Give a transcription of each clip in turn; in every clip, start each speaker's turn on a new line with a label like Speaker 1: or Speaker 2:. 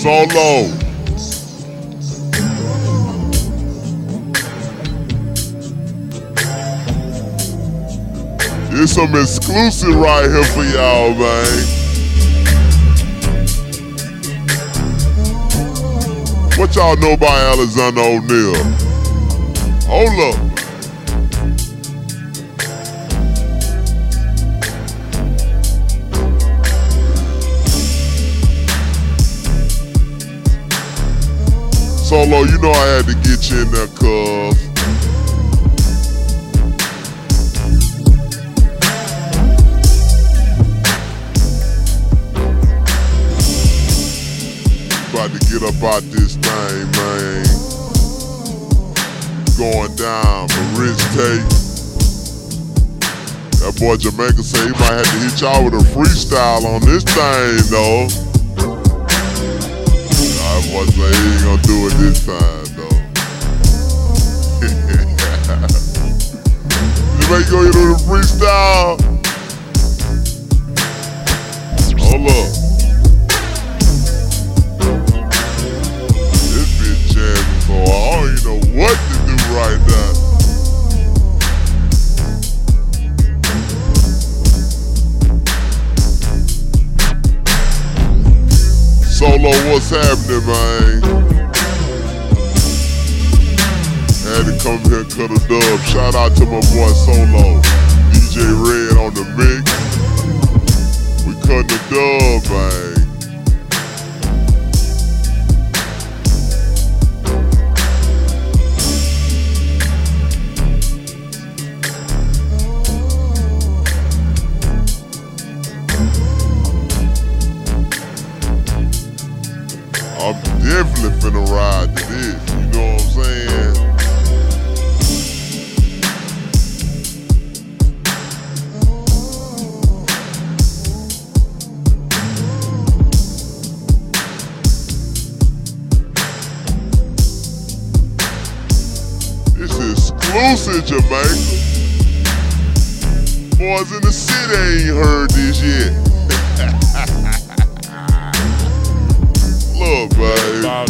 Speaker 1: Solo. It's some exclusive right here for y'all, man. What y'all know about Alexander O'Neal? Hold up. Solo, you know I had to get you in there, cuz. About to get up out this thing, man. Going down for Rich Tate. That boy Jamaica said he might have to hit y'all with a freestyle on this thing, though. Boy say he ain't gonna do it this time, though. Jamaica gonna hit with a freestyle. Solo, what's happening, man? Had to come here cut a dub. Shout out to my boy Solo. DJ Red finna ride to this. You know what I'm saying? Exclusive, Jamaica. Boys in the city ain't heard this yet. Look, babe.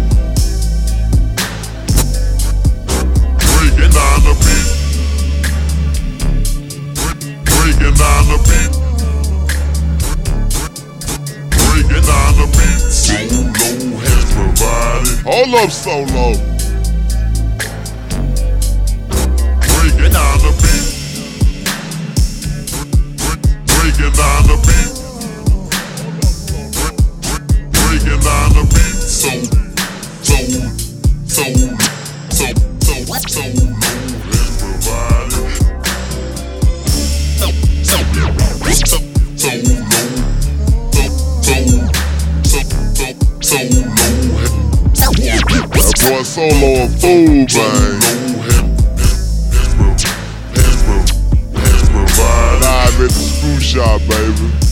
Speaker 1: Hold up,
Speaker 2: Solo. Breaking down the beat. Breaking down the beat. Breaking down the beat. So, so, so, so, so, so low has provided. So, so, so. So, so, so, so, so low.
Speaker 1: Boy Solo a fool, man. Live at the screw shop, baby.